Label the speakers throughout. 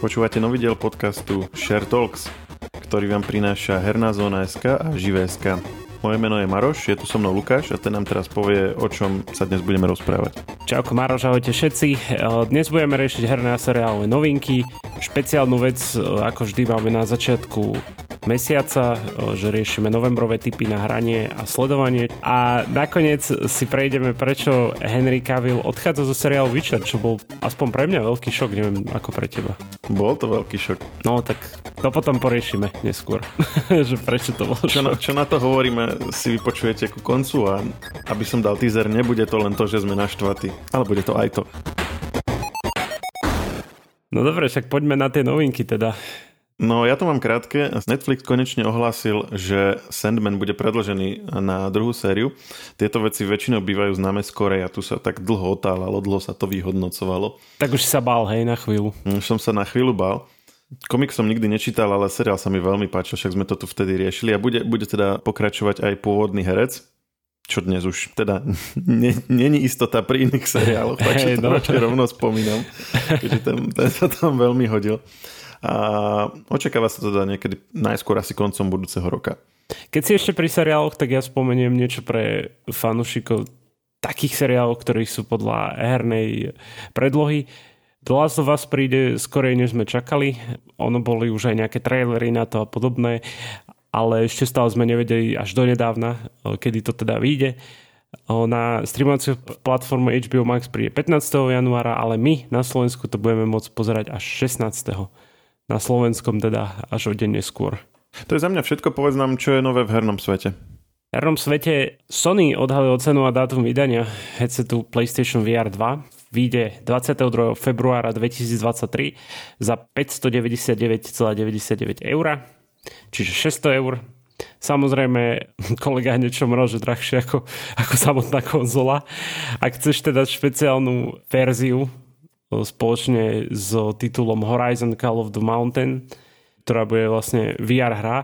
Speaker 1: Počúvate nový diel podcastu Share Talks, ktorý vám prináša Herná zóna SK a Živé SK. Moje meno je Maroš, je tu so mnou Lukáš a ten nám teraz povie, o čom sa dnes budeme rozprávať.
Speaker 2: Čauko Maroš, ahojte všetci. Dnes budeme riešiť herné a seriálové novinky. Špeciálnu vec, ako vždy máme na začiatku mesiaca, že riešime novembrové typy na hranie a sledovanie. A nakoniec si prejdeme, prečo Henry Cavill odchádza zo seriálu Witcher, čo bol aspoň pre mňa veľký šok, neviem ako pre teba.
Speaker 1: Bol to veľký šok.
Speaker 2: No tak to potom poriešime neskôr, že prečo to bolo
Speaker 1: čo na, čo na to hovoríme, si vypočujete ku koncu a aby som dal teaser, nebude to len to, že sme naštvatí, ale bude to aj to.
Speaker 2: No dobre, však poďme na tie novinky teda.
Speaker 1: No ja to mám krátke. Netflix konečne ohlásil, že Sandman bude predložený na druhú sériu. Tieto veci väčšinou bývajú známe z Koreja. Tu sa tak dlho otálalo, dlho sa to vyhodnocovalo.
Speaker 2: Tak už sa bál, hej, na chvíľu.
Speaker 1: Už som sa na chvíľu bál. Komik som nikdy nečítal, ale seriál sa mi veľmi páčil, však sme to tu vtedy riešili a bude, bude teda pokračovať aj pôvodný herec, čo dnes už teda není istota pri iných seriáloch, takže hey, no. to rovno spomínam, keďže ten, ten sa tam veľmi hodil a očakáva sa teda niekedy najskôr asi koncom budúceho roka.
Speaker 2: Keď si ešte pri seriáloch, tak ja spomeniem niečo pre fanúšikov takých seriálov, ktorí sú podľa hernej predlohy. The Last of Us príde skorej, než sme čakali. Ono boli už aj nejaké trailery na to a podobné, ale ešte stále sme nevedeli až do nedávna, kedy to teda vyjde. Na streamovaciu platformu HBO Max príde 15. januára, ale my na Slovensku to budeme môcť pozerať až 16 na slovenskom teda až o deň neskôr.
Speaker 1: To je za mňa všetko, povedz nám, čo je nové v hernom svete.
Speaker 2: V hernom svete Sony odhalil cenu a dátum vydania headsetu PlayStation VR 2. Vyjde 22. februára 2023 za 599,99 eur, čiže 600 eur. Samozrejme, kolega niečo mrože drahšie ako, ako samotná konzola. Ak chceš teda špeciálnu verziu spoločne s titulom Horizon Call of the Mountain, ktorá bude vlastne VR hra,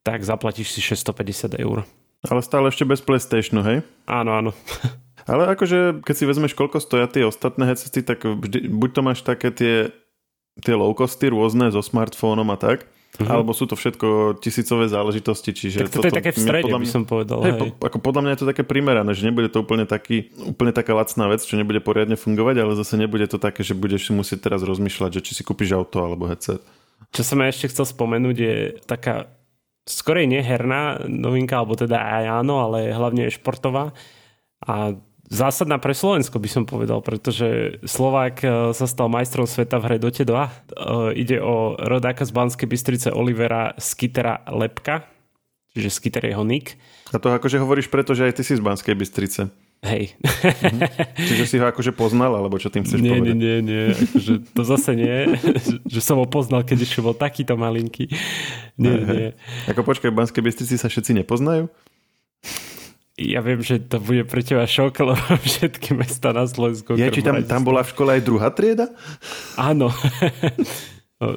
Speaker 2: tak zaplatíš si 650 eur.
Speaker 1: Ale stále ešte bez PlayStationu, hej?
Speaker 2: Áno, áno.
Speaker 1: Ale akože, keď si vezmeš, koľko stoja tie ostatné headsety, tak vždy, buď to máš také tie, tie low costy rôzne so smartfónom a tak, Uh-huh. Alebo sú to všetko tisícové záležitosti, čiže...
Speaker 2: Tak to toto, je také v strede, by som povedal.
Speaker 1: Hej, hej. Po, ako podľa mňa je to také primerané, že nebude to úplne, taký, úplne taká lacná vec, čo nebude poriadne fungovať, ale zase nebude to také, že budeš si musieť teraz rozmýšľať, že či si kúpiš auto alebo headset.
Speaker 2: Čo som ja ešte chcel spomenúť je taká skorej neherná novinka, alebo teda aj áno, ale hlavne je športová. A zásadná pre Slovensko by som povedal, pretože Slovák e, sa stal majstrom sveta v hre Dote 2. E, ide o rodáka z Banskej Bystrice Olivera Skitera Lepka, čiže Skiter jeho nick.
Speaker 1: A to akože hovoríš preto, že aj ty si z Banskej Bystrice.
Speaker 2: Hej.
Speaker 1: Mhm. Čiže si ho akože poznal, alebo čo tým chceš
Speaker 2: nie,
Speaker 1: povedať?
Speaker 2: Nie, nie, nie. Akože to zase nie, že som ho poznal, keď ešte bol takýto malinký. Nie, nie.
Speaker 1: Ako počkaj, v Banskej Bystrici sa všetci nepoznajú?
Speaker 2: Ja viem, že to bude pre teba šok, lebo všetky mesta na Slovensku...
Speaker 1: Ja, či tam, tam bola v škole aj druhá trieda?
Speaker 2: Áno.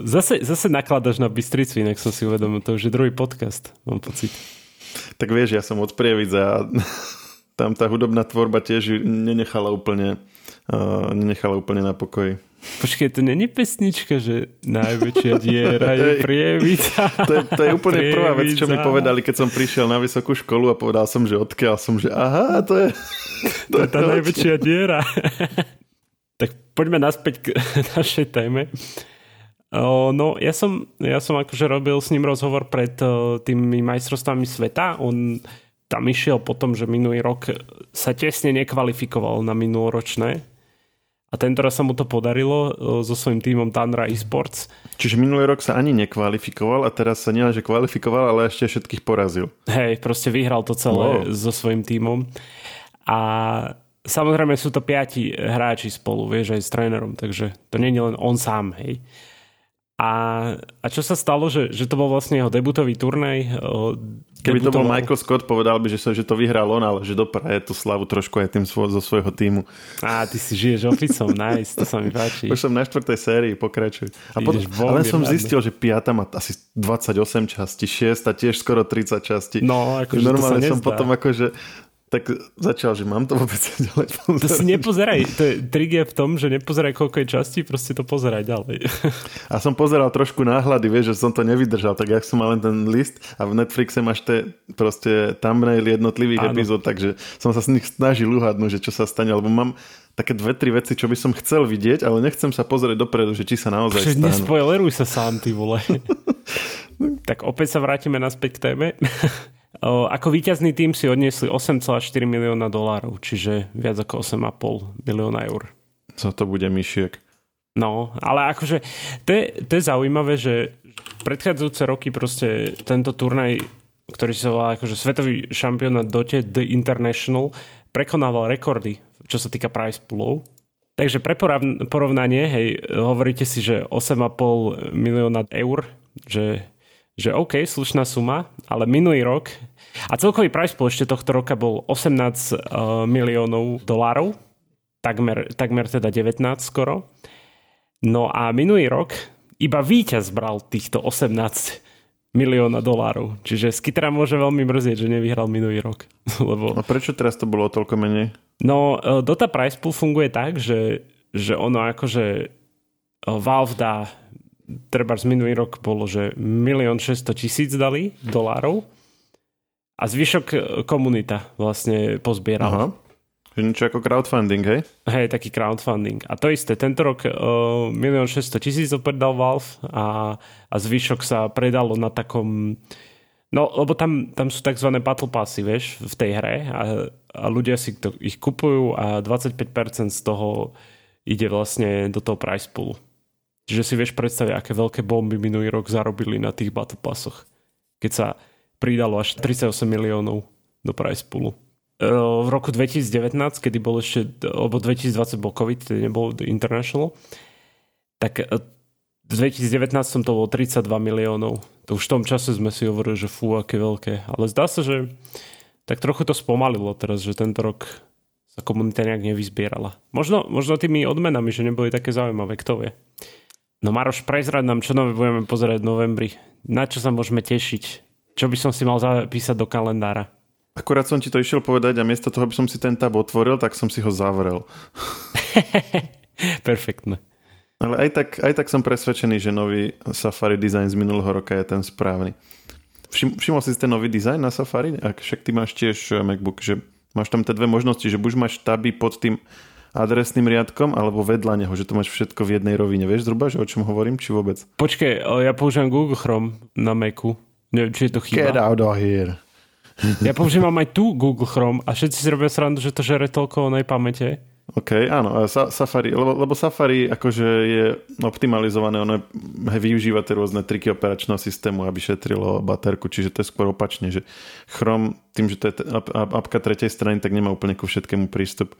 Speaker 2: Zase, zase nakladaš na Bystricu, inak som si uvedomil, to už je druhý podcast, mám pocit.
Speaker 1: Tak vieš, ja som od Prievidza a tam tá hudobná tvorba tiež nenechala úplne, uh, nenechala úplne na pokoji.
Speaker 2: Počkej, to není pesnička, že najväčšia diera je prievica.
Speaker 1: To je, to je úplne prievica. prvá vec, čo mi povedali, keď som prišiel na vysokú školu a povedal som, že odkiaľ som, že aha, to je...
Speaker 2: To, to je tá najväčšia diera. tak poďme naspäť k našej téme. No, ja som, ja som akože robil s ním rozhovor pred tými majstrovstvami sveta. On tam išiel potom, že minulý rok sa tesne nekvalifikoval na minuloročné a tento raz sa mu to podarilo e, so svojím týmom Tanra Esports.
Speaker 1: Čiže minulý rok sa ani nekvalifikoval a teraz sa nielenže kvalifikoval, ale ešte všetkých porazil.
Speaker 2: Hej, proste vyhral to celé wow. so svojím týmom. A samozrejme sú to piati hráči spolu, vieš, aj s trénerom, takže to nie je len on sám, hej. A, a čo sa stalo, že, že to bol vlastne jeho debutový turnaj.
Speaker 1: Keby to bol Michael Scott, povedal by, že, sa, že to vyhral on, ale že dopraje tú slavu trošku aj tým svo, zo svojho týmu.
Speaker 2: Á, ty si žiješ oficom, nice, to sa mi páči.
Speaker 1: Už som na štvrtej sérii, pokračuj. A pod, ale som zistil, že piata má asi 28 častí, 6 a tiež skoro 30 častí.
Speaker 2: No, akože
Speaker 1: Normálne som potom akože tak začal, že mám to vôbec ďalej
Speaker 2: pozerať. To si nepozeraj, to je, trik je v tom, že nepozeraj koľko je časti, proste to pozeraj ďalej.
Speaker 1: A som pozeral trošku náhľady, vieš, že som to nevydržal, tak jak som mal len ten list a v Netflixe máš te proste thumbnail jednotlivých Áno. epizód, takže som sa s nich snažil uhadnúť, že čo sa stane, lebo mám také dve, tri veci, čo by som chcel vidieť, ale nechcem sa pozrieť dopredu, že či sa naozaj Prečo stanú.
Speaker 2: Nespoileruj sa sám, ty vole. tak opäť sa vrátime naspäť k téme. Ako víťazný tým si odniesli 8,4 milióna dolárov, čiže viac ako 8,5 milióna eur.
Speaker 1: Co to bude myšiek?
Speaker 2: No, ale akože to je, to je zaujímavé, že predchádzajúce roky proste tento turnaj, ktorý sa volá akože svetový šampionát Dote The International, prekonával rekordy, čo sa týka price poolov. Takže pre porovnanie, hej, hovoríte si, že 8,5 milióna eur, že že OK, slušná suma, ale minulý rok a celkový price pool ešte tohto roka bol 18 uh, eh, miliónov dolárov, takmer, takmer teda 19 skoro. No a minulý rok iba víťaz bral týchto 18 milióna dolárov. Čiže Skitra môže veľmi mrzieť, že nevyhral minulý rok. Lebo...
Speaker 1: A prečo teraz to bolo toľko menej?
Speaker 2: No, eh, Dota Price Pool funguje tak, že, že ono akože eh, Valve dá treba z minulý rok bolo, že 1 600 tisíc dali dolárov a zvyšok e, komunita vlastne pozbierala. Aha.
Speaker 1: Niečo ako crowdfunding, hej?
Speaker 2: Hej, taký crowdfunding. A to isté, tento rok uh, 1 600 tisíc opredal Valve a, a zvyšok sa predalo na takom... No, lebo tam, tam sú tzv. battle passy, vieš, v tej hre a, a ľudia si to, ich kupujú a 25% z toho ide vlastne do toho price poolu. Čiže si vieš predstaviť, aké veľké bomby minulý rok zarobili na tých battle passoch. Keď sa pridalo až 38 miliónov do price poolu. E, v roku 2019, kedy bol ešte, alebo 2020 bol COVID, tedy nebol International, tak e, v 2019 to bolo 32 miliónov. To už v tom čase sme si hovorili, že fú, aké veľké. Ale zdá sa, že tak trochu to spomalilo teraz, že tento rok sa komunita nejak nevyzbierala. Možno, možno tými odmenami, že neboli také zaujímavé, kto vie. No Maroš, prezrať nám, čo nové budeme pozerať v novembri. Na čo sa môžeme tešiť? Čo by som si mal zapísať do kalendára?
Speaker 1: Akurát som ti to išiel povedať a miesto toho, aby som si ten tab otvoril, tak som si ho zavrel.
Speaker 2: Perfektne.
Speaker 1: Ale aj tak, aj tak som presvedčený, že nový Safari design z minulého roka je ten správny. Všim, všimol si ten nový dizajn na Safari? Ak však ty máš tiež eh, MacBook, že máš tam tie dve možnosti, že buď máš taby pod tým adresným riadkom alebo vedľa neho, že to máš všetko v jednej rovine. Vieš zhruba, že o čom hovorím, či vôbec?
Speaker 2: Počkej, ja používam Google Chrome na Macu. Neviem, či je to chyba.
Speaker 1: Get out of here.
Speaker 2: Ja používam aj tu Google Chrome a všetci si robia srandu, že to žere toľko nej pamäte.
Speaker 1: OK, áno, Safari, lebo, lebo Safari akože je optimalizované, ono je, využíva tie rôzne triky operačného systému, aby šetrilo baterku, čiže to je skôr opačne, že Chrome, tým, že to je apka tretej strany, tak nemá úplne ku všetkému prístup.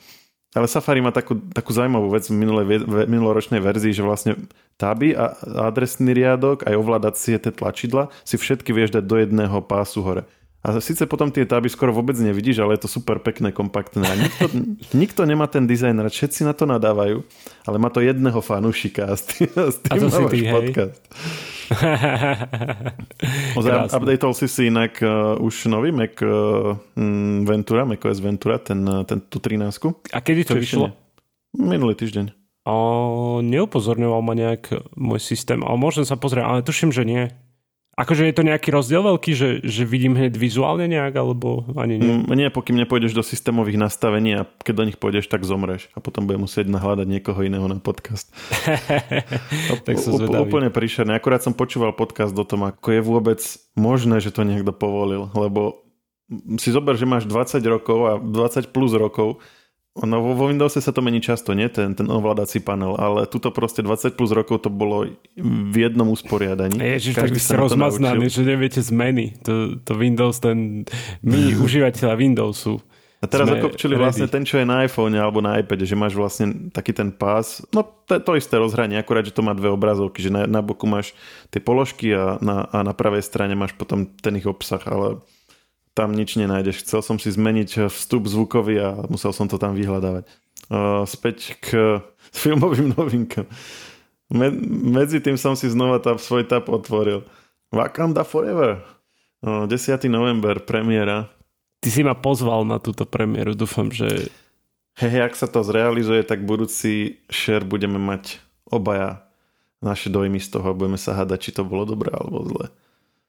Speaker 1: Ale Safari má takú, takú zaujímavú vec v minulej, minuloročnej verzii, že vlastne taby a adresný riadok, aj ovládacie tie tlačidla si všetky vieš dať do jedného pásu hore. A síce potom tie taby skoro vôbec nevidíš, ale je to super pekné, kompaktné. A nikto, nikto nemá ten dizajn rád, všetci na to nadávajú, ale má to jedného fanúšika a s tým, a s tým a to ty, podcast. Ozaj, updateol si si inak uh, už nový Mac uh, Ventura, macOS Ventura, ten, uh, ten, tú 13.
Speaker 2: A kedy to vyšlo?
Speaker 1: Minulý týždeň.
Speaker 2: A neupozorňoval ma nejak môj systém, ale môžem sa pozrieť, ale tuším, že nie. Akože je to nejaký rozdiel veľký, že, že vidím hneď vizuálne nejak, alebo ani nie?
Speaker 1: Mm, nie, pokým nepôjdeš do systémových nastavení a keď do nich pôjdeš, tak zomreš a potom bude musieť nahľadať niekoho iného na podcast. tak som Ú, Úplne príšerné. Akurát som počúval podcast o tom, ako je vôbec možné, že to niekto povolil, lebo si zober, že máš 20 rokov a 20 plus rokov No vo Windowse sa to mení často, nie? Ten, ten ovládací panel, ale tuto proste 20 plus rokov to bolo v jednom usporiadaní.
Speaker 2: Ježiš, tak vy ste rozmaznaní, že neviete zmeny. To, to Windows, ten my užívateľa Windowsu.
Speaker 1: A teraz zakopčili vlastne ten, čo je na iPhone alebo na iPade, že máš vlastne taký ten pás, no to, to isté rozhranie, akurát, že to má dve obrazovky, že na, na boku máš tie položky a na, a na pravej strane máš potom ten ich obsah, ale tam nič nenájdeš. Chcel som si zmeniť vstup zvukový a musel som to tam vyhľadávať. Uh, späť k filmovým novinkám. Me- medzi tým som si znova tá, svoj tap otvoril. Wakanda Forever. Uh, 10. november, premiéra.
Speaker 2: ty si ma pozval na túto premiéru, dúfam, že...
Speaker 1: Hej, ak sa to zrealizuje, tak budúci share budeme mať obaja naše dojmy z toho a budeme sa hádať, či to bolo dobré alebo zlé.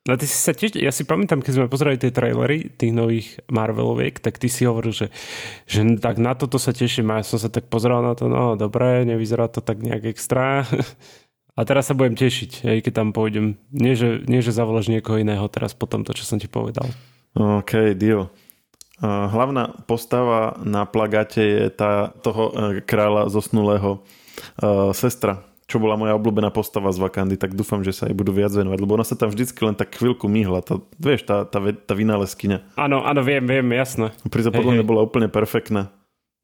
Speaker 2: No ty si sa tiež, ja si pamätám, keď sme pozerali tie trailery tých nových Marveloviek, tak ty si hovoril, že, že tak na toto sa teším a ja som sa tak pozeral na to, no dobre, nevyzerá to tak nejak extra. A teraz sa budem tešiť, aj keď tam pôjdem. Nie že, nie, že zavoláš niekoho iného teraz po tomto, čo som ti povedal.
Speaker 1: OK, deal. Hlavná postava na plagáte je tá toho e, kráľa zosnulého uh, sestra čo bola moja obľúbená postava z Vakandy, tak dúfam, že sa jej budú viac venovať, lebo ona sa tam vždycky len tak chvíľku myhla. Tá, vieš, tá, tá, tá vynálezkyňa.
Speaker 2: Áno, áno, viem, viem, jasné.
Speaker 1: Pri to podľa mňa bola úplne perfektná.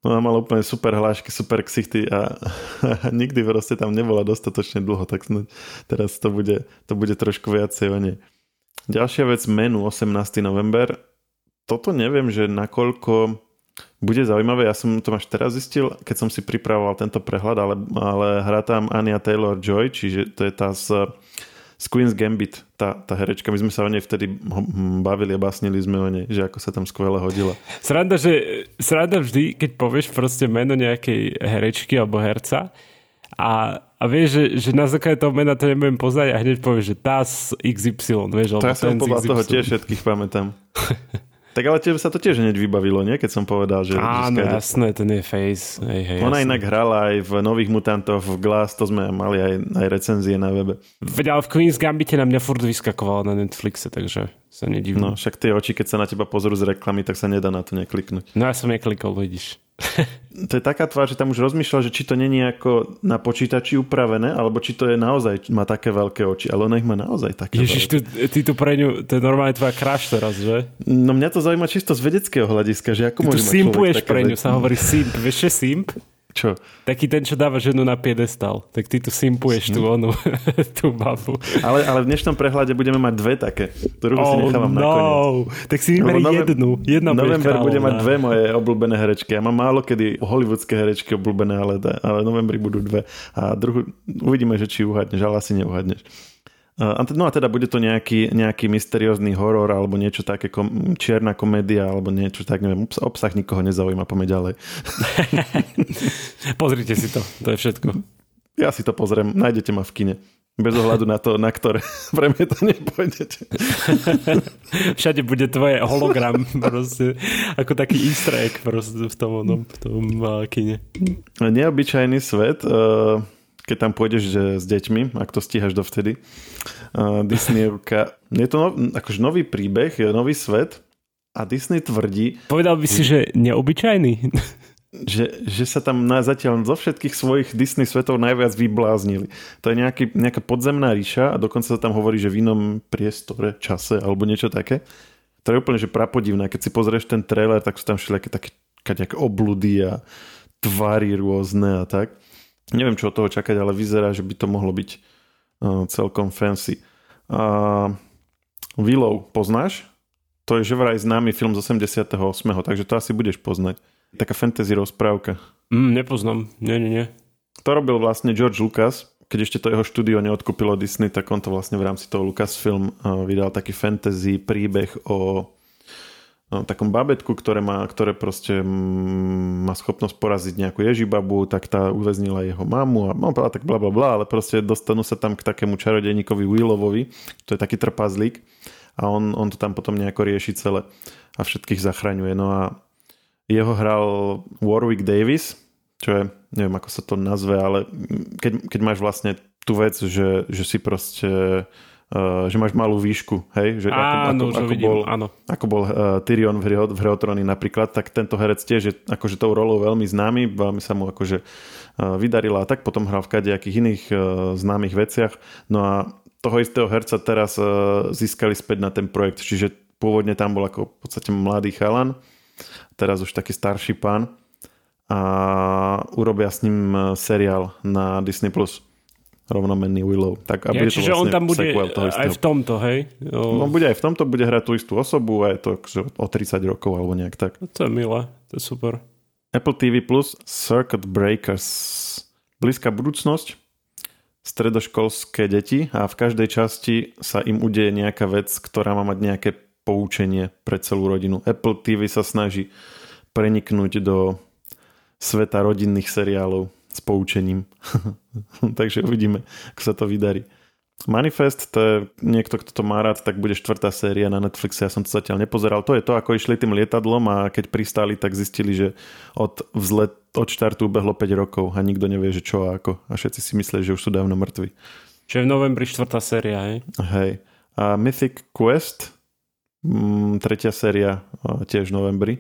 Speaker 1: Ona mala úplne super hlášky, super ksichty a, a nikdy proste tam nebola dostatočne dlho, tak snad teraz to bude, to bude trošku viacej o nej. Ďalšia vec, menu 18. november. Toto neviem, že nakoľko bude zaujímavé, ja som to až teraz zistil, keď som si pripravoval tento prehľad, ale, ale hrá tam Anya Taylor-Joy, čiže to je tá z, z Queen's Gambit, tá, tá herečka. My sme sa o nej vtedy bavili a básnili sme o nej, že ako sa tam skvele hodila.
Speaker 2: Sranda, že, sranda vždy, keď povieš proste meno nejakej herečky alebo herca a, a vieš, že, že na základe toho mena to nebudem poznať a hneď povieš, že tá z XY, vieš,
Speaker 1: to ja som podľa toho tiež všetkých pamätám. Tak ale tebe sa to tiež hneď vybavilo, nie? Keď som povedal, že...
Speaker 2: Áno, že jasné, ten je face. Hej, hej,
Speaker 1: Ona jasné. inak hrala aj v Nových mutantov v Glass, to sme mali aj, aj recenzie na webe.
Speaker 2: Veď ale v Queen's Gambite na mňa furt vyskakovala na Netflixe, takže sa nedivím.
Speaker 1: No, však tie oči, keď sa na teba pozrú z reklamy, tak sa nedá na to nekliknúť.
Speaker 2: No ja som neklikol, vidíš
Speaker 1: to je taká tvár, že tam už rozmýšľal, že či to není ako na počítači upravené, alebo či to je naozaj, má také veľké oči, ale ona ich má naozaj také
Speaker 2: Ježiš, ty, ty tu pre ňu, to je normálne tvoja crush teraz, že?
Speaker 1: No mňa to zaujíma čisto z vedeckého hľadiska, že ako
Speaker 2: ty tu simpuješ pre ňu, sa hovorí simp, vieš, simp?
Speaker 1: Čo?
Speaker 2: Taký ten, čo dáva ženu na piedestal. Tak ty tu simpuješ tú onu, tú babu.
Speaker 1: Ale, ale v dnešnom prehľade budeme mať dve také, ktorú oh, si nechávam no. nakoniec.
Speaker 2: Tak si vyber jednu. Jedna
Speaker 1: november bude mať dve moje obľúbené herečky. Ja mám málo kedy hollywoodske herečky obľúbené, ale, ale novembri budú dve. A druhú, uvidíme, že či uhadneš, ale asi neuhadneš. No a teda bude to nejaký, nejaký mysteriózny horor alebo niečo také, kom, čierna komédia alebo niečo tak, neviem, obsah nikoho nezaujíma, poďme ďalej.
Speaker 2: Pozrite si to, to je všetko.
Speaker 1: Ja si to pozriem, nájdete ma v kine. Bez ohľadu na to, na ktoré pre mňa to nepôjdete.
Speaker 2: Všade bude tvoje hologram proste, ako taký easter egg proste v tom, v tom uh, kine.
Speaker 1: Neobyčajný svet. Uh, keď tam pôjdeš že, s deťmi, ak to stíhaš dovtedy. Uh, Disneyovka. Je to no, akože nový príbeh, je nový svet a Disney tvrdí...
Speaker 2: Povedal by si, že neobyčajný?
Speaker 1: že, že sa tam na, zatiaľ zo všetkých svojich Disney svetov najviac vybláznili. To je nejaký, nejaká podzemná ríša a dokonca sa tam hovorí, že v inom priestore, čase alebo niečo také. To je úplne že prapodivné. Keď si pozrieš ten trailer, tak sú tam všelijaké také, také obludy a tvary rôzne a tak. Neviem, čo od toho čakať, ale vyzerá, že by to mohlo byť uh, celkom fancy. Uh, Willow poznáš? To je že vraj známy film z 88. Takže to asi budeš poznať. Taká fantasy rozprávka.
Speaker 2: Mm, nepoznám. Nie, nie, nie.
Speaker 1: To robil vlastne George Lucas. Keď ešte to jeho štúdio neodkúpilo Disney, tak on to vlastne v rámci toho Lucasfilm uh, vydal taký fantasy príbeh o takom babetku, ktoré, má, ktoré proste má schopnosť poraziť nejakú ježibabu, tak tá uväznila jeho mamu a no, tak bla bla bla, ale proste dostanú sa tam k takému čarodejníkovi Willovovi, to je taký trpazlík a on, on to tam potom nejako rieši celé a všetkých zachraňuje. No a jeho hral Warwick Davis, čo je, neviem ako sa to nazve, ale keď, keď máš vlastne tú vec, že, že si proste Uh, že máš malú výšku, hej? Že
Speaker 2: áno, ako, ako, ako, vidím, bol, áno.
Speaker 1: ako bol uh, Tyrion v, v Hreotrony napríklad, tak tento herec tiež je akože tou rolou veľmi známy, veľmi sa mu akože uh, vydarila a tak potom hral v kadejakých iných uh, známych veciach. No a toho istého herca teraz uh, získali späť na ten projekt, čiže pôvodne tam bol ako v podstate mladý chalan, teraz už taký starší pán a urobia s ním seriál na Disney+. Plus rovnomenný Willow. Tak, a
Speaker 2: ja, čiže vlastne on tam bude toho aj v tomto, hej?
Speaker 1: O... No bude aj v tomto, bude hrať tú istú osobu a je to o 30 rokov alebo nejak tak.
Speaker 2: No, to je milé, to je super.
Speaker 1: Apple TV Plus Circuit Breakers. Blízka budúcnosť, stredoškolské deti a v každej časti sa im udeje nejaká vec, ktorá má mať nejaké poučenie pre celú rodinu. Apple TV sa snaží preniknúť do sveta rodinných seriálov s poučením. Takže uvidíme, ako sa to vydarí. Manifest, to je niekto, kto to má rád, tak bude štvrtá séria na Netflixe, ja som to zatiaľ nepozeral. To je to, ako išli tým lietadlom a keď pristáli, tak zistili, že od vzlet, od štartu ubehlo 5 rokov a nikto nevie, že čo a ako. A všetci si mysleli, že už sú dávno mŕtvi.
Speaker 2: Čiže v novembri štvrtá séria, hej?
Speaker 1: Hej. A Mythic Quest, mm, tretia séria, tiež v novembri.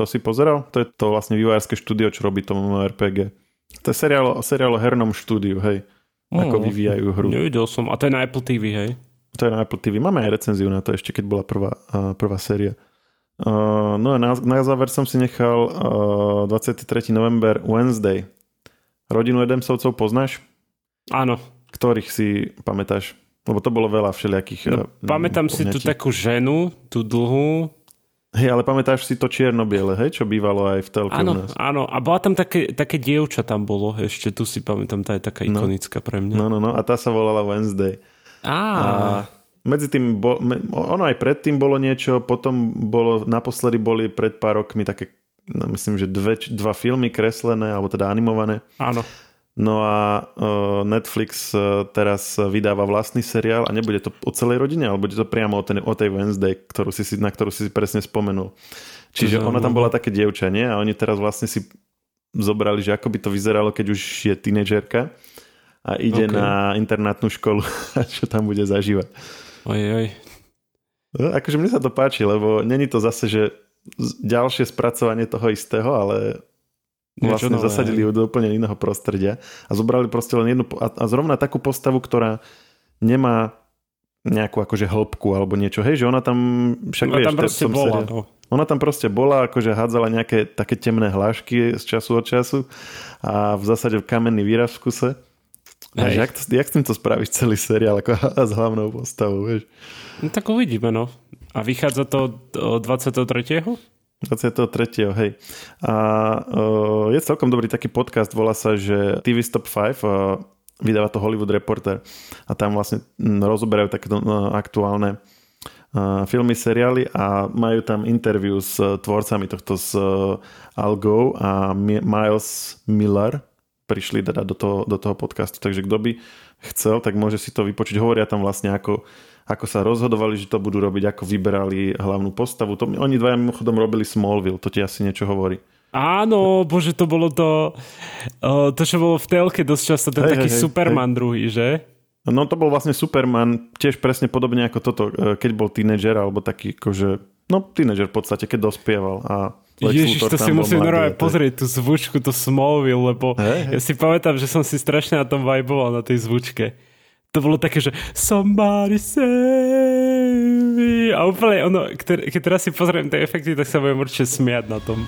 Speaker 1: To si pozeral? To je to vlastne vývojárske štúdio, čo robí tomu RPG. To je seriál, seriál o hernom štúdiu, hej ako mm. vyvíjajú hru.
Speaker 2: Nevidel som. A to je na Apple TV, hej?
Speaker 1: To je na Apple TV. Máme aj recenziu na to ešte, keď bola prvá, uh, prvá séria. Uh, no a na, na záver som si nechal uh, 23. november Wednesday. Rodinu Edemsovcov poznáš?
Speaker 2: Áno.
Speaker 1: Ktorých si pamätáš? Lebo to bolo veľa všelijakých... No,
Speaker 2: pamätám si tú takú ženu, tú dlhú,
Speaker 1: Hej, ale pamätáš si to čierno-biele, hej, čo bývalo aj v telke
Speaker 2: áno,
Speaker 1: u nás?
Speaker 2: Áno, a bola tam také, také dievča tam bolo, ešte tu si pamätám, tá je taká no. ikonická pre mňa.
Speaker 1: No, no, no, a tá sa volala Wednesday.
Speaker 2: Á. A
Speaker 1: medzi tým, bo, ono aj predtým bolo niečo, potom bolo, naposledy boli pred pár rokmi také, no, myslím, že dve, dva filmy kreslené, alebo teda animované.
Speaker 2: Áno.
Speaker 1: No a uh, Netflix uh, teraz vydáva vlastný seriál a nebude to o celej rodine, ale bude to priamo o, ten, o tej Wednesday, ktorú si, na ktorú si presne spomenul. Čiže ona tam bola také dievča, nie? A oni teraz vlastne si zobrali, že ako by to vyzeralo, keď už je tínedžerka a ide okay. na internátnu školu a čo tam bude zažívať.
Speaker 2: Oj, oj.
Speaker 1: No, akože mne sa to páči, lebo není to zase, že ďalšie spracovanie toho istého, ale vlastne nové, zasadili ju do úplne iného prostredia a zobrali proste len jednu a, a zrovna takú postavu, ktorá nemá nejakú akože hĺbku alebo niečo, hej, že ona tam však
Speaker 2: ona
Speaker 1: vieš,
Speaker 2: tam proste bola, seriál, no.
Speaker 1: Ona tam proste bola, akože hádzala nejaké také temné hlášky z času od času a v zásade v kamenný výraz v kuse. A jak, jak s týmto spravíš celý seriál ako s hlavnou postavou, vieš?
Speaker 2: No tak uvidíme, no. A vychádza to 23.
Speaker 1: 23. hej. A uh, je celkom dobrý taký podcast, volá sa, že TV Stop 5, uh, vydáva to Hollywood Reporter a tam vlastne rozoberajú takéto uh, aktuálne filmy, seriály a majú tam interview s uh, tvorcami tohto z uh, Algo a Miles Miller prišli teda do toho, do toho podcastu, takže kto by chcel, tak môže si to vypočuť. Hovoria tam vlastne ako ako sa rozhodovali, že to budú robiť, ako vyberali hlavnú postavu. To, oni dvaja mimochodom robili Smallville, to ti asi niečo hovorí.
Speaker 2: Áno, bože, to bolo to, to čo bolo v telke dosť často, ten hej, taký hej, Superman hej. druhý, že?
Speaker 1: No to bol vlastne Superman, tiež presne podobne ako toto, e, keď bol tínedžer, alebo taký akože, no tínedžer v podstate, keď dospieval a
Speaker 2: Lex Ježiš, to si musím normálne pozrieť, tú zvučku, to Smallville, lebo hey, hey. ja si pamätám, že som si strašne na tom vibeboval, na tej zvučke to bolo také, že somebody save me. A úplne ono, keď teraz si pozriem tie efekty, tak sa budem určite smiať na tom.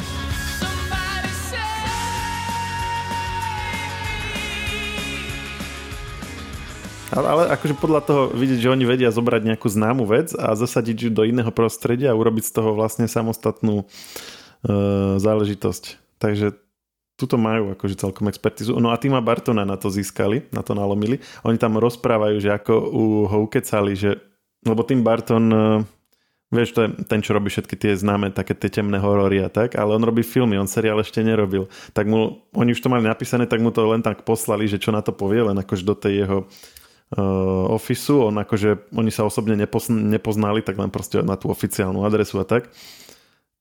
Speaker 1: Ale, ale akože podľa toho vidieť, že oni vedia zobrať nejakú známu vec a zasadiť ju do iného prostredia a urobiť z toho vlastne samostatnú uh, záležitosť. Takže tuto majú akože celkom expertizu. No a Tima Bartona na to získali, na to nalomili. Oni tam rozprávajú, že ako u ho ukecali, že lebo Tim Barton eh, vieš, to je ten, čo robí všetky tie známe také tie temné horory a tak, ale on robí filmy, on seriál ešte nerobil. Tak mu, oni už to mali napísané, tak mu to len tak poslali, že čo na to povie, len akože do tej jeho uh, ofisu, on akože, oni sa osobne nepoznali, tak len proste na tú oficiálnu adresu a tak.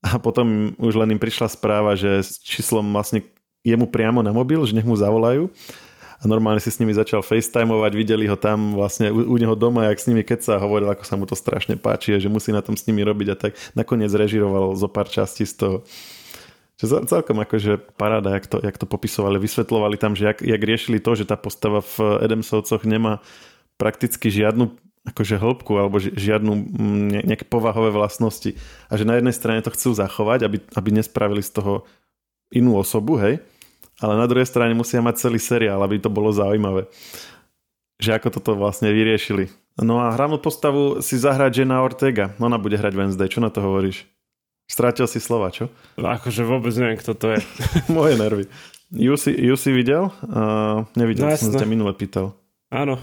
Speaker 1: A potom už len im prišla správa, že s číslom vlastne jemu priamo na mobil, že nech mu zavolajú. A normálne si s nimi začal facetimovať, videli ho tam vlastne u, u neho doma, jak s nimi keď sa hovoril, ako sa mu to strašne páči a že musí na tom s nimi robiť a tak. Nakoniec režiroval zo pár častí z toho. Čo celkom akože paráda, jak to, jak to popisovali, vysvetlovali tam, že jak, jak riešili to, že tá postava v Edemsovcoch nemá prakticky žiadnu akože hĺbku alebo žiadnu nejaké povahové vlastnosti. A že na jednej strane to chcú zachovať, aby, aby nespravili z toho inú osobu, hej, ale na druhej strane musia mať celý seriál, aby to bolo zaujímavé. Že ako toto vlastne vyriešili. No a hlavnú postavu si zahrať Jenna Ortega. Ona bude hrať Wednesday. Čo na to hovoríš? Strátil si slova, čo?
Speaker 2: Akože vôbec neviem, kto to je.
Speaker 1: Moje nervy. Ju si, ju si videl? Uh, nevidel, no, som sa minule pýtal.
Speaker 2: Áno.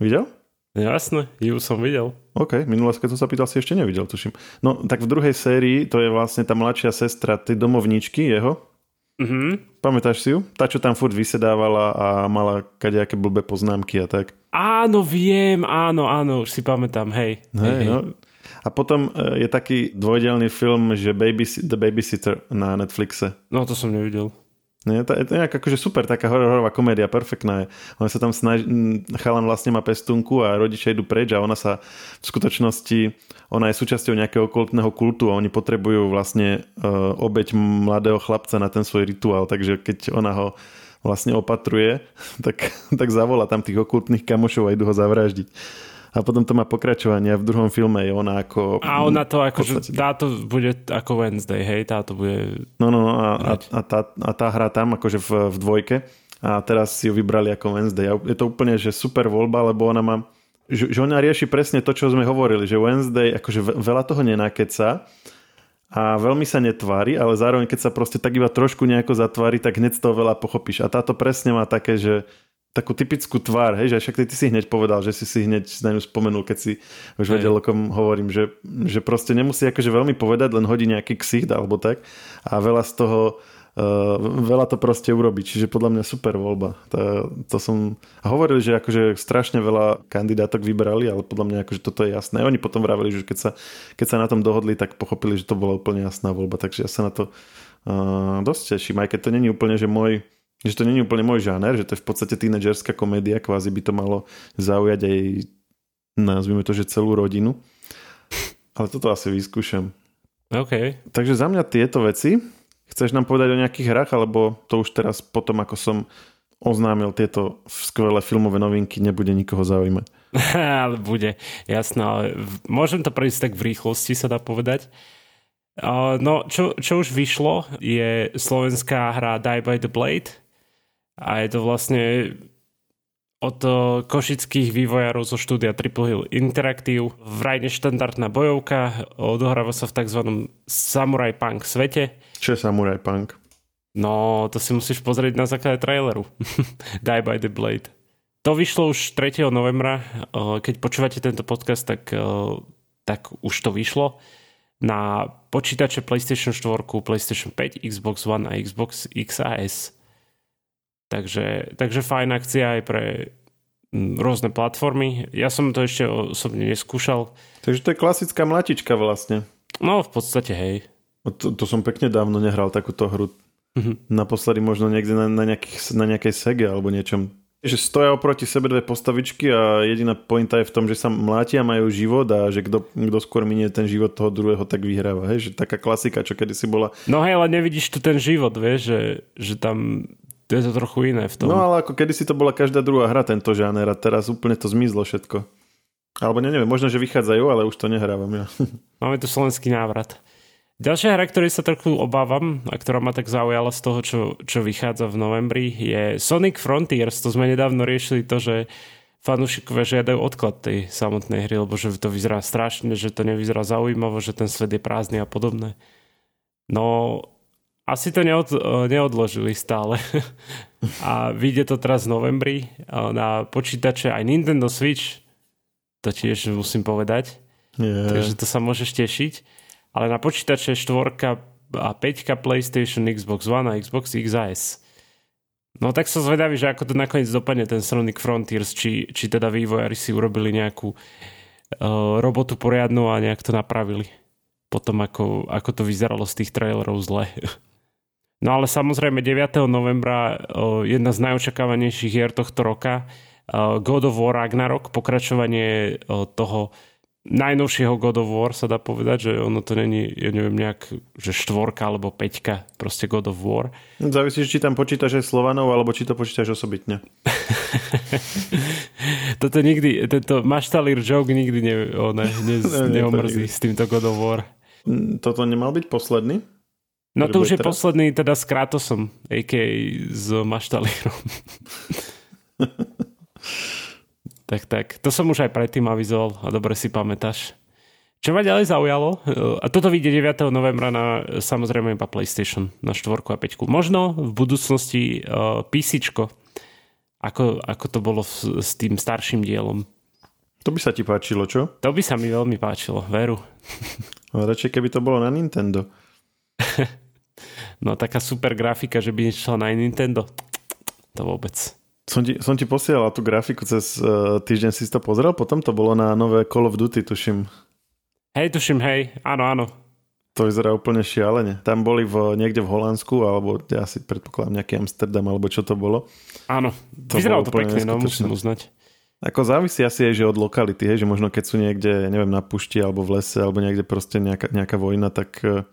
Speaker 1: Videl?
Speaker 2: Jasné, ju som videl.
Speaker 1: OK, minulé, keď som sa pýtal, si ešte nevidel, tuším. No, tak v druhej sérii to je vlastne tá mladšia sestra tej domovničky jeho.
Speaker 2: Mhm.
Speaker 1: Pamätáš si ju? Tá, čo tam furt vysedávala a mala kadejaké blbé poznámky a tak.
Speaker 2: Áno, viem, áno, áno, už si pamätám, hej.
Speaker 1: Hej,
Speaker 2: hej,
Speaker 1: no. A potom e, je taký dvojdelný film, že Babys- The Babysitter na Netflixe.
Speaker 2: No to som nevidel.
Speaker 1: Nie, to je to nejak akože super, taká hororová komédia, perfektná je. On sa tam snaží, chalan vlastne má pestunku a rodičia idú preč a ona sa v skutočnosti, ona je súčasťou nejakého okultného kultu a oni potrebujú vlastne uh, obeť mladého chlapca na ten svoj rituál, takže keď ona ho vlastne opatruje, tak, tak zavolá tam tých okultných kamošov a idú ho zavraždiť a potom to má pokračovanie v druhom filme je ona ako...
Speaker 2: A ona to ako, že táto bude ako Wednesday, hej, táto bude...
Speaker 1: No, no, no a, a, a, tá, a tá hrá tam akože v, v dvojke a teraz si ju vybrali ako Wednesday. A je to úplne, že super voľba, lebo ona má... Že, že ona rieši presne to, čo sme hovorili, že Wednesday akože veľa toho nenakeca a veľmi sa netvári, ale zároveň keď sa proste tak iba trošku nejako zatvári, tak hneď z toho veľa pochopíš. A táto presne má také, že takú typickú tvár, hej, že však ty, ty si hneď povedal, že si si hneď na ňu spomenul, keď si už hej. vedel, o kom hovorím, že, že proste nemusí akože veľmi povedať, len hodí nejaký ksicht alebo tak a veľa z toho uh, veľa to proste urobiť, čiže podľa mňa super voľba. To, to som... A hovorili, že akože strašne veľa kandidátok vybrali, ale podľa mňa akože toto je jasné. Oni potom vravili, že keď sa, keď sa na tom dohodli, tak pochopili, že to bola úplne jasná voľba, takže ja sa na to uh, dosť teším, aj keď to není úplne, že môj že to není úplne môj žáner, že to je v podstate tínedžerská komédia, kvázi by to malo zaujať aj, nazvime to, že celú rodinu. Ale toto asi vyskúšam.
Speaker 2: OK.
Speaker 1: Takže za mňa tieto veci. Chceš nám povedať o nejakých hrách, alebo to už teraz potom, ako som oznámil tieto skvelé filmové novinky, nebude nikoho zaujímať?
Speaker 2: ale bude, jasné. Ale môžem to prejsť tak v rýchlosti, sa dá povedať. No, čo, čo už vyšlo, je slovenská hra Die by the Blade a je to vlastne od košických vývojárov zo štúdia Triple Hill Interactive. Vraj neštandardná bojovka, odohráva sa v tzv. Samurai Punk svete.
Speaker 1: Čo je Samurai Punk?
Speaker 2: No, to si musíš pozrieť na základe traileru. Die by the Blade. To vyšlo už 3. novembra. Keď počúvate tento podcast, tak, tak už to vyšlo na počítače PlayStation 4, PlayStation 5, Xbox One a Xbox X a S. Takže, takže fajn akcia aj pre rôzne platformy. Ja som to ešte osobne neskúšal.
Speaker 1: Takže to je klasická mlatička vlastne.
Speaker 2: No, v podstate hej.
Speaker 1: To, to som pekne dávno nehral takúto hru. Mm-hmm. Naposledy možno niekde na, na, nejakých, na nejakej sege alebo niečom. Že stoja oproti sebe dve postavičky a jediná pointa je v tom, že sa mlátia, majú život a že kto skôr minie ten život toho druhého, tak vyhráva. Hej? Že taká klasika, čo kedysi bola.
Speaker 2: No hej, ale nevidíš tu ten život, vieš, že, že tam to je to trochu iné v tom.
Speaker 1: No ale ako kedysi to bola každá druhá hra tento žáner a teraz úplne to zmizlo všetko. Alebo neviem, možno, že vychádzajú, ale už to nehrávam ja.
Speaker 2: Máme tu slovenský návrat. Ďalšia hra, ktorej sa trochu obávam a ktorá ma tak zaujala z toho, čo, čo vychádza v novembri, je Sonic Frontiers. To sme nedávno riešili to, že fanúšikovia žiadajú odklad tej samotnej hry, lebo že to vyzerá strašne, že to nevyzerá zaujímavo, že ten svet je prázdny a podobné. No, asi to neod, neodložili stále. a vyjde to teraz v novembri na počítače aj Nintendo Switch. To tiež musím povedať.
Speaker 1: Yeah.
Speaker 2: Takže to sa môžeš tešiť. Ale na počítače 4 a 5 PlayStation, Xbox One a Xbox XS. No tak sa zvedavý, že ako to nakoniec dopadne ten Sonic Frontiers, či, či teda vývojári si urobili nejakú uh, robotu poriadnu a nejak to napravili. Potom ako, ako to vyzeralo z tých trailerov zle. No ale samozrejme 9. novembra jedna z najočakávanejších hier tohto roka God of War Ragnarok, pokračovanie toho najnovšieho God of War sa dá povedať, že ono to není, ja neviem, nejak, že štvorka alebo peťka, proste God of War.
Speaker 1: Závisí, či tam počítaš aj Slovanov, alebo či to počítaš osobitne.
Speaker 2: Toto nikdy, tento maštalír joke nikdy ne, o, ne, ne, neomrzí s týmto God of War.
Speaker 1: Mm, toto nemal byť posledný?
Speaker 2: No to už je teraz? posledný teda s Kratosom, a.k.a. s Maštalírom. tak, tak. To som už aj predtým avizoval a dobre si pamätáš. Čo ma ďalej zaujalo, a toto vyjde 9. novembra na samozrejme iba PlayStation, na 4 a 5. Možno v budúcnosti uh, PC, ako, ako to bolo s, s tým starším dielom.
Speaker 1: To by sa ti páčilo, čo?
Speaker 2: To by sa mi veľmi páčilo, veru.
Speaker 1: Radšej keby to bolo na Nintendo.
Speaker 2: no taká super grafika, že by nešla na Nintendo. To vôbec.
Speaker 1: Som ti, som ti posielal tú grafiku cez uh, týždeň, si to pozrel? Potom to bolo na nové Call of Duty, tuším.
Speaker 2: Hej, tuším, hej, áno, áno.
Speaker 1: To vyzerá úplne šialene. Tam boli v, niekde v Holandsku, alebo ja si predpokladám nejaký Amsterdam, alebo čo to bolo.
Speaker 2: Áno, to vyzeralo to pekne, no musím uznať.
Speaker 1: Ako závisí asi aj, že od lokality, hej, že možno keď sú niekde, neviem, na pušti alebo v lese, alebo niekde proste nejaká, nejaká vojna, tak e,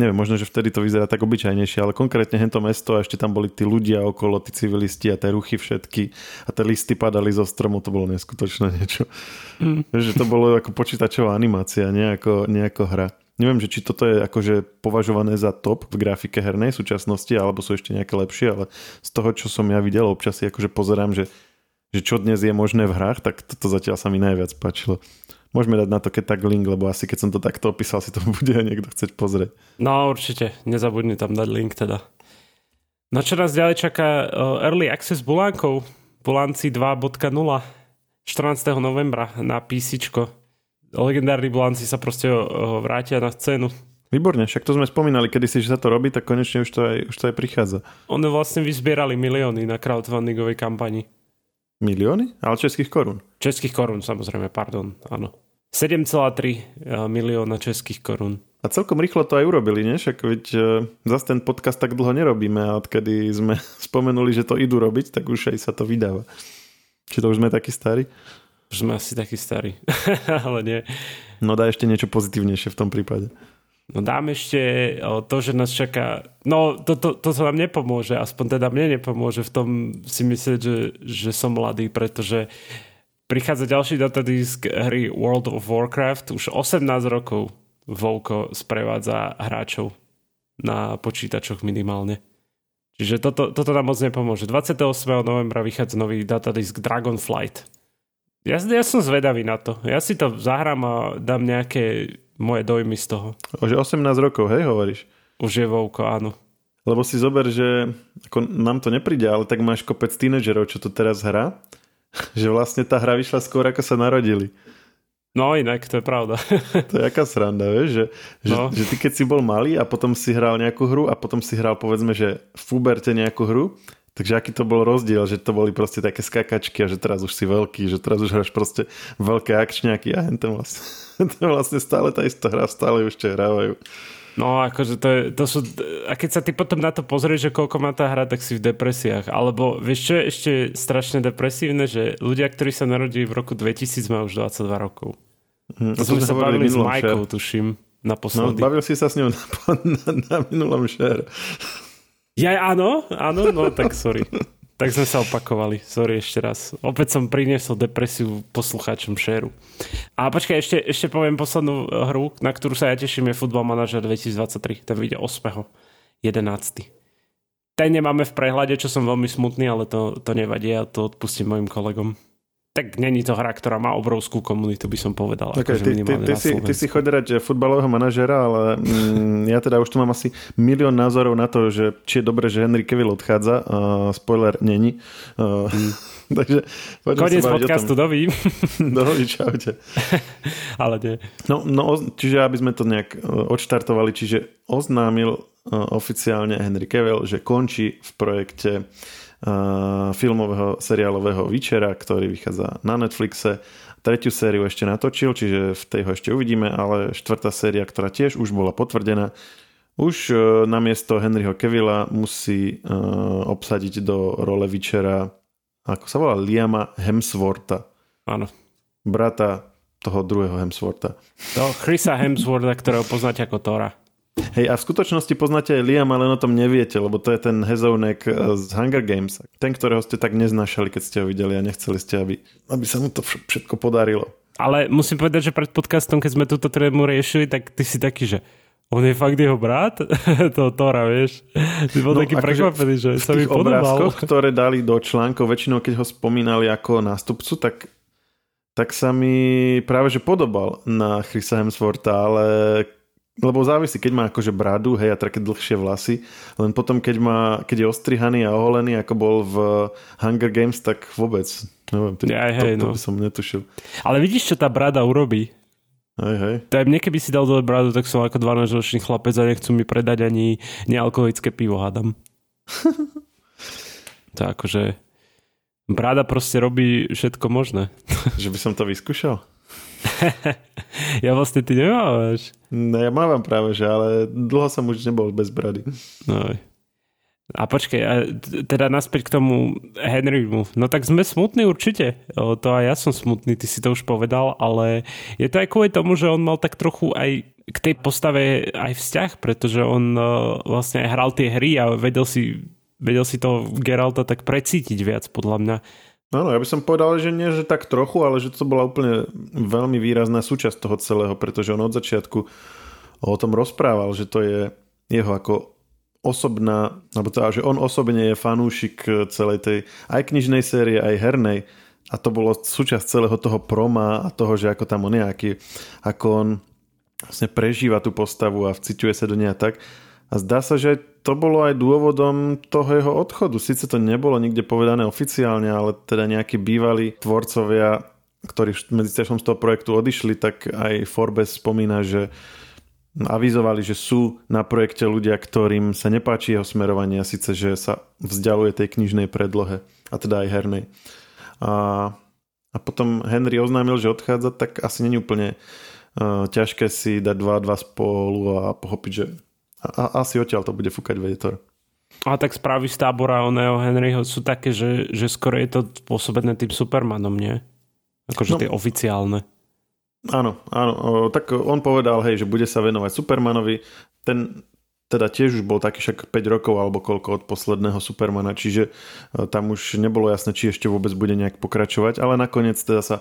Speaker 1: neviem, možno, že vtedy to vyzerá tak obyčajnejšie, ale konkrétne hento mesto a ešte tam boli tí ľudia okolo, tí civilisti a tie ruchy všetky a tie listy padali zo stromu, to bolo neskutočné niečo. Mm. že to bolo ako počítačová animácia, nie ako, nie ako hra. Neviem, že či toto je akože považované za top v grafike hernej súčasnosti, alebo sú ešte nejaké lepšie, ale z toho, čo som ja videl, občas si akože pozerám, že že čo dnes je možné v hrách, tak toto zatiaľ sa mi najviac páčilo. Môžeme dať na to keď tak link, lebo asi keď som to takto opísal, si to bude niekto chcieť pozrieť.
Speaker 2: No určite, nezabudni tam dať link teda. No čo nás ďalej čaká uh, Early Access Bulánkov, Bulánci 2.0, 14. novembra na PC. Legendárni Bulánci sa proste uh, vrátia na scénu.
Speaker 1: Výborne, však to sme spomínali kedysi, že sa to robí, tak konečne už to aj, už to aj prichádza.
Speaker 2: Oni vlastne vyzbierali milióny na crowdfundingovej kampani.
Speaker 1: Milióny? Ale českých korún.
Speaker 2: Českých korún, samozrejme, pardon, áno. 7,3 eh, milióna českých korún.
Speaker 1: A celkom rýchlo to aj urobili, nie? Však veď uh, zase ten podcast tak dlho nerobíme a odkedy sme spomenuli, že to idú robiť, tak už aj sa to vydáva. Či to už sme takí starí?
Speaker 2: Už sme asi takí starí, ale nie.
Speaker 1: No dá ešte niečo pozitívnejšie v tom prípade.
Speaker 2: No dám ešte to, že nás čaká... No to, to, to sa nám nepomôže, aspoň teda mne nepomôže v tom si myslieť, že, že som mladý, pretože prichádza ďalší datadisk hry World of Warcraft. Už 18 rokov Volko sprevádza hráčov na počítačoch minimálne. Čiže toto, toto nám moc nepomôže. 28. novembra vychádza nový datadisk Dragonflight. Ja, ja som zvedavý na to. Ja si to zahrám a dám nejaké moje dojmy z toho.
Speaker 1: Už 18 rokov, hej, hovoríš?
Speaker 2: Už je Vovko, áno.
Speaker 1: Lebo si zober, že ako nám to nepríde, ale tak máš kopec tínedžerov, čo to teraz hrá, že vlastne tá hra vyšla skôr, ako sa narodili.
Speaker 2: No inak, to je pravda.
Speaker 1: to je aká sranda, vieš, že, že, no. že ty keď si bol malý a potom si hral nejakú hru a potom si hral povedzme, že v Uberte nejakú hru, takže aký to bol rozdiel, že to boli proste také skakačky a že teraz už si veľký, že teraz už hráš proste veľké akčňaky a hentem vlastne. to je vlastne stále tá istá hra, stále ešte hrávajú.
Speaker 2: No, akože to, je, to sú... A keď sa ty potom na to pozrieš, že koľko má tá hra, tak si v depresiách. Alebo vieš, čo je ešte strašne depresívne, že ľudia, ktorí sa narodili v roku 2000, majú už 22 rokov. Hm, to sme sa bavili s Majkou, tuším, naposledy.
Speaker 1: No, bavil si sa s ňou na, na, na minulom šer.
Speaker 2: Ja, áno, áno, no tak sorry. Tak sme sa opakovali. Sorry ešte raz. Opäť som priniesol depresiu poslucháčom šéru. A počkaj, ešte, ešte poviem poslednú hru, na ktorú sa ja teším, je Football Manager 2023. Ten vyjde 8. 11. Ten nemáme v prehľade, čo som veľmi smutný, ale to, to nevadí, ja to odpustím mojim kolegom tak není to hra, ktorá má obrovskú komunitu, by som povedal.
Speaker 1: Okay, akože ty, ty, ty, si, ty si chodí hrať futbalového manažera, ale mm, ja teda už tu mám asi milión názorov na to, že či je dobré, že Henry Cavill odchádza. Uh, spoiler, není. Uh, mm. takže
Speaker 2: Koniec podcastu, doví.
Speaker 1: doví, čaute.
Speaker 2: ale nie.
Speaker 1: No, no, čiže aby sme to nejak odštartovali, čiže oznámil uh, oficiálne Henry Cavill, že končí v projekte uh, filmového seriálového Vyčera, ktorý vychádza na Netflixe. Tretiu sériu ešte natočil, čiže v tej ho ešte uvidíme, ale štvrtá séria, ktorá tiež už bola potvrdená, už uh, namiesto Henryho Kevilla musí uh, obsadiť do role Vyčera, ako sa volá, Liama Hemswortha.
Speaker 2: Áno.
Speaker 1: Brata toho druhého Hemswortha.
Speaker 2: To Chrisa Hemswortha, ktorého poznáte ako Tora.
Speaker 1: Hej, a v skutočnosti poznáte aj Liam, ale o tom neviete, lebo to je ten hezovnek eh, z Hunger Games. Ten, ktorého ste tak neznášali, keď ste ho videli a nechceli ste, aby, aby sa mu to všetko podarilo.
Speaker 2: Ale musím povedať, že pred podcastom, keď sme túto trému riešili, tak ty si taký, že on je fakt jeho brat? to Tora, vieš. Ty bol no, taký akože prekvapený, že sa mi podobal.
Speaker 1: ktoré dali do článkov, väčšinou keď ho spomínali ako nástupcu, tak, tak sa mi práve že podobal na Chrisa Hemswortha, ale lebo závisí, keď má akože bradu, hej, a také dlhšie vlasy, len potom, keď, má, keď je ostrihaný a oholený, ako bol v Hunger Games, tak vôbec, neviem, to,
Speaker 2: Aj, hej,
Speaker 1: to, to
Speaker 2: no.
Speaker 1: by som netušil.
Speaker 2: Ale vidíš, čo tá brada urobí?
Speaker 1: Hej, hej.
Speaker 2: To aj mne, keby si dal dole bradu, tak som ako 12-ročný chlapec a nechcú mi predať ani nealkoholické pivo, hádam. to akože... Brada proste robí všetko možné.
Speaker 1: Že by som to vyskúšal?
Speaker 2: ja vlastne ty nemávaš.
Speaker 1: No ja mávam práve, že ale dlho som už nebol bez brady.
Speaker 2: No. A počkej, a teda naspäť k tomu Henrymu. No tak sme smutní určite. O, to aj ja som smutný, ty si to už povedal, ale je to aj kvôli tomu, že on mal tak trochu aj k tej postave aj vzťah, pretože on uh, vlastne hral tie hry a vedel si, vedel si toho Geralta tak precítiť viac, podľa mňa.
Speaker 1: Áno, ja by som povedal, že nie, že tak trochu, ale že to bola úplne veľmi výrazná súčasť toho celého, pretože on od začiatku o tom rozprával, že to je jeho ako osobná, alebo teda, že on osobne je fanúšik celej tej aj knižnej série, aj hernej a to bolo súčasť celého toho proma a toho, že ako tam on je, aký, ako on vlastne prežíva tú postavu a vciťuje sa do nej tak. A zdá sa, že to bolo aj dôvodom toho jeho odchodu. Sice to nebolo nikde povedané oficiálne, ale teda nejakí bývalí tvorcovia, ktorí medzi z toho projektu odišli, tak aj Forbes spomína, že avizovali, že sú na projekte ľudia, ktorým sa nepáči jeho smerovanie a síce, že sa vzdialuje tej knižnej predlohe a teda aj hernej. A, a potom Henry oznámil, že odchádza, tak asi není úplne uh, ťažké si dať dva dva spolu a pochopiť, že a, asi odtiaľ to bude fúkať vietor.
Speaker 2: A tak správy z tábora oného Henryho sú také, že, že skoro je to spôsobené tým Supermanom, nie? Akože no, tie oficiálne.
Speaker 1: Áno, áno. O, tak on povedal, hej, že bude sa venovať Supermanovi. Ten teda tiež už bol taký však 5 rokov alebo koľko od posledného Supermana, čiže e, tam už nebolo jasné, či ešte vôbec bude nejak pokračovať, ale nakoniec teda sa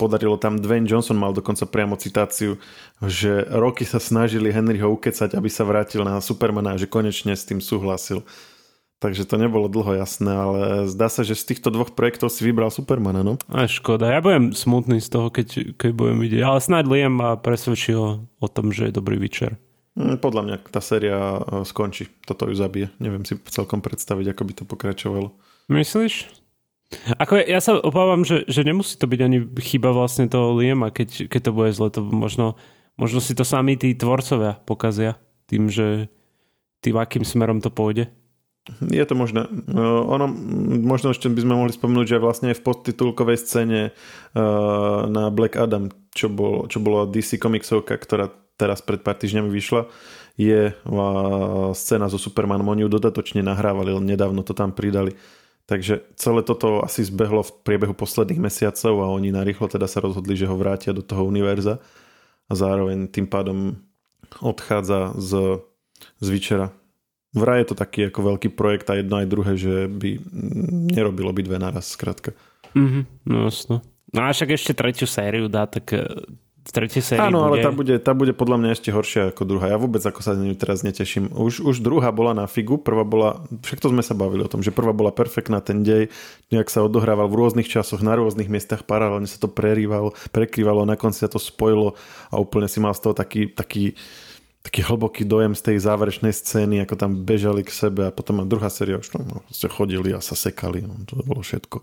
Speaker 1: podarilo tam, Dwayne Johnson mal dokonca priamo citáciu, že roky sa snažili Henryho ukecať, aby sa vrátil na Supermana a že konečne s tým súhlasil. Takže to nebolo dlho jasné, ale zdá sa, že z týchto dvoch projektov si vybral Supermana, no?
Speaker 2: A škoda, ja budem smutný z toho, keď, keď budem vidieť, ale snáď Liam ma presvedčí ho o tom, že je dobrý večer.
Speaker 1: Hm, podľa mňa tá séria e, skončí. Toto ju zabije. Neviem si celkom predstaviť, ako by to pokračovalo.
Speaker 2: Myslíš? Ako ja sa obávam, že, že nemusí to byť ani chyba vlastne toho Liama, keď, keď to bude zle. To možno, možno si to sami tí tvorcovia pokazia tým, že tým, akým smerom to pôjde.
Speaker 1: Je to možné. Ono, možno ešte by sme mohli spomenúť, že vlastne v podtitulkovej scéne na Black Adam, čo, bol, čo bola DC komiksovka, ktorá teraz pred pár týždňami vyšla, je scéna so Supermanom. Oni ju dodatočne nahrávali, len nedávno to tam pridali. Takže celé toto asi zbehlo v priebehu posledných mesiacov a oni narýchlo teda sa rozhodli, že ho vrátia do toho univerza a zároveň tým pádom odchádza z, z Vyčera vraj je to taký ako veľký projekt a jedno aj druhé, že by nerobilo by dve naraz, skrátka.
Speaker 2: Mm-hmm, no jasno. No a však ešte tretiu sériu dá, tak v tretej sérii
Speaker 1: Áno,
Speaker 2: bude...
Speaker 1: ale tá bude, tá bude podľa mňa ešte horšia ako druhá. Ja vôbec ako sa na ňu teraz neteším. Už, už druhá bola na figu, prvá bola, však to sme sa bavili o tom, že prvá bola perfektná, ten dej nejak sa odohrával v rôznych časoch, na rôznych miestach, paralelne sa to prerývalo, prekrývalo, na konci sa to spojilo a úplne si mal z toho taký, taký taký hlboký dojem z tej záverečnej scény, ako tam bežali k sebe a potom a druhá séria už tam no, chodili a sa sekali. No, to bolo všetko.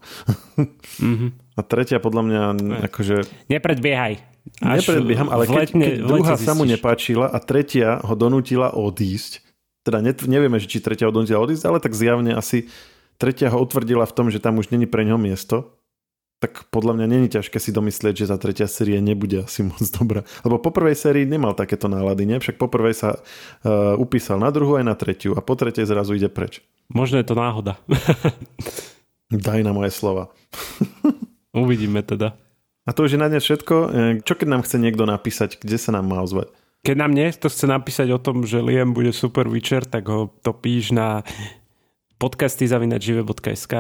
Speaker 1: Mm-hmm. A tretia podľa mňa akože...
Speaker 2: Nepredbiehaj.
Speaker 1: Až Nepredbieham, ale keď, keď druhá sa mu nepáčila a tretia ho donútila odísť, teda nevieme, či tretia ho donútila odísť, ale tak zjavne asi tretia ho utvrdila v tom, že tam už není pre ňo miesto tak podľa mňa není ťažké si domyslieť, že za tretia série nebude asi moc dobrá. Lebo po prvej sérii nemal takéto nálady, nie? Však po prvej sa uh, upísal na druhú aj na tretiu a po tretej zrazu ide preč.
Speaker 2: Možno je to náhoda.
Speaker 1: Daj na moje slova.
Speaker 2: Uvidíme teda.
Speaker 1: A to už je na dnes všetko. E, čo keď nám chce niekto napísať, kde sa nám má ozvať?
Speaker 2: Keď nám niekto chce napísať o tom, že Liam bude super večer, tak ho to píš na podcasty.žive.sk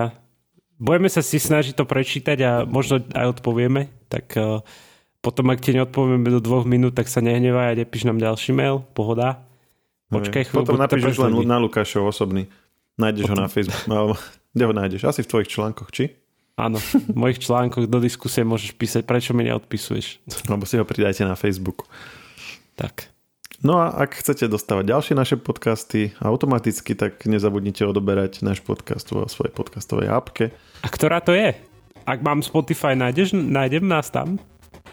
Speaker 2: budeme sa si snažiť to prečítať a možno aj odpovieme, tak uh, potom ak ti neodpovieme do dvoch minút, tak sa nehnevaj a nepíš nám ďalší mail, pohoda.
Speaker 1: Počkaj chvíľu. Potom napíš len na Lukášov osobný. Nájdeš potom. ho na Facebook. Kde ho nájdeš? Asi v tvojich článkoch, či?
Speaker 2: Áno, v mojich článkoch do diskusie môžeš písať, prečo mi neodpisuješ.
Speaker 1: Lebo si ho pridajte na Facebooku.
Speaker 2: Tak.
Speaker 1: No a ak chcete dostávať ďalšie naše podcasty automaticky, tak nezabudnite odoberať náš podcast vo svojej podcastovej appke.
Speaker 2: A ktorá to je? Ak mám Spotify, nájdeš, nájdem nás tam?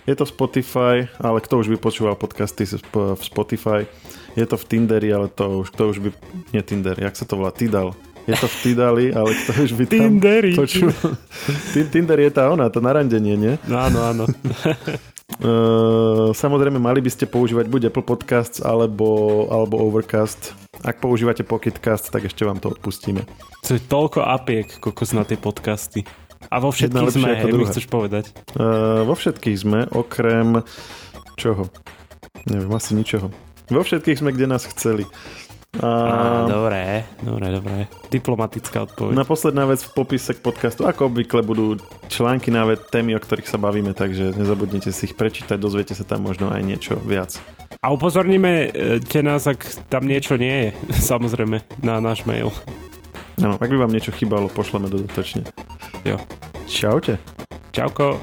Speaker 1: Je to Spotify, ale kto už by počúval podcasty v Spotify? Je to v Tinderi, ale to už, kto už by... Nie Tinder, jak sa to volá? Tidal. Je to v Tidali, ale kto už by tam
Speaker 2: Tinderi.
Speaker 1: počúval? Tinder je tá ona, to narandenie, nie?
Speaker 2: No áno, áno.
Speaker 1: Uh, samozrejme, mali by ste používať buď Apple Podcasts alebo, alebo Overcast. Ak používate Pocketcast, tak ešte vám to odpustíme.
Speaker 2: To je toľko apiek, kokos na tie podcasty. A vo všetkých sme, hej, mi chceš povedať?
Speaker 1: Uh, vo všetkých sme, okrem čoho? Neviem, asi ničoho. Vo všetkých sme, kde nás chceli.
Speaker 2: A... Á, dobré, dobré, dobré. Diplomatická odpoveď.
Speaker 1: Na posledná vec v popise k podcastu, ako obvykle budú články na témy, o ktorých sa bavíme, takže nezabudnite si ich prečítať, dozviete sa tam možno aj niečo viac.
Speaker 2: A upozorníme te nás, ak tam niečo nie je, samozrejme, na náš mail.
Speaker 1: Áno, ak by vám niečo chýbalo, pošleme dodatočne.
Speaker 2: Jo.
Speaker 1: Čaute.
Speaker 2: Čauko.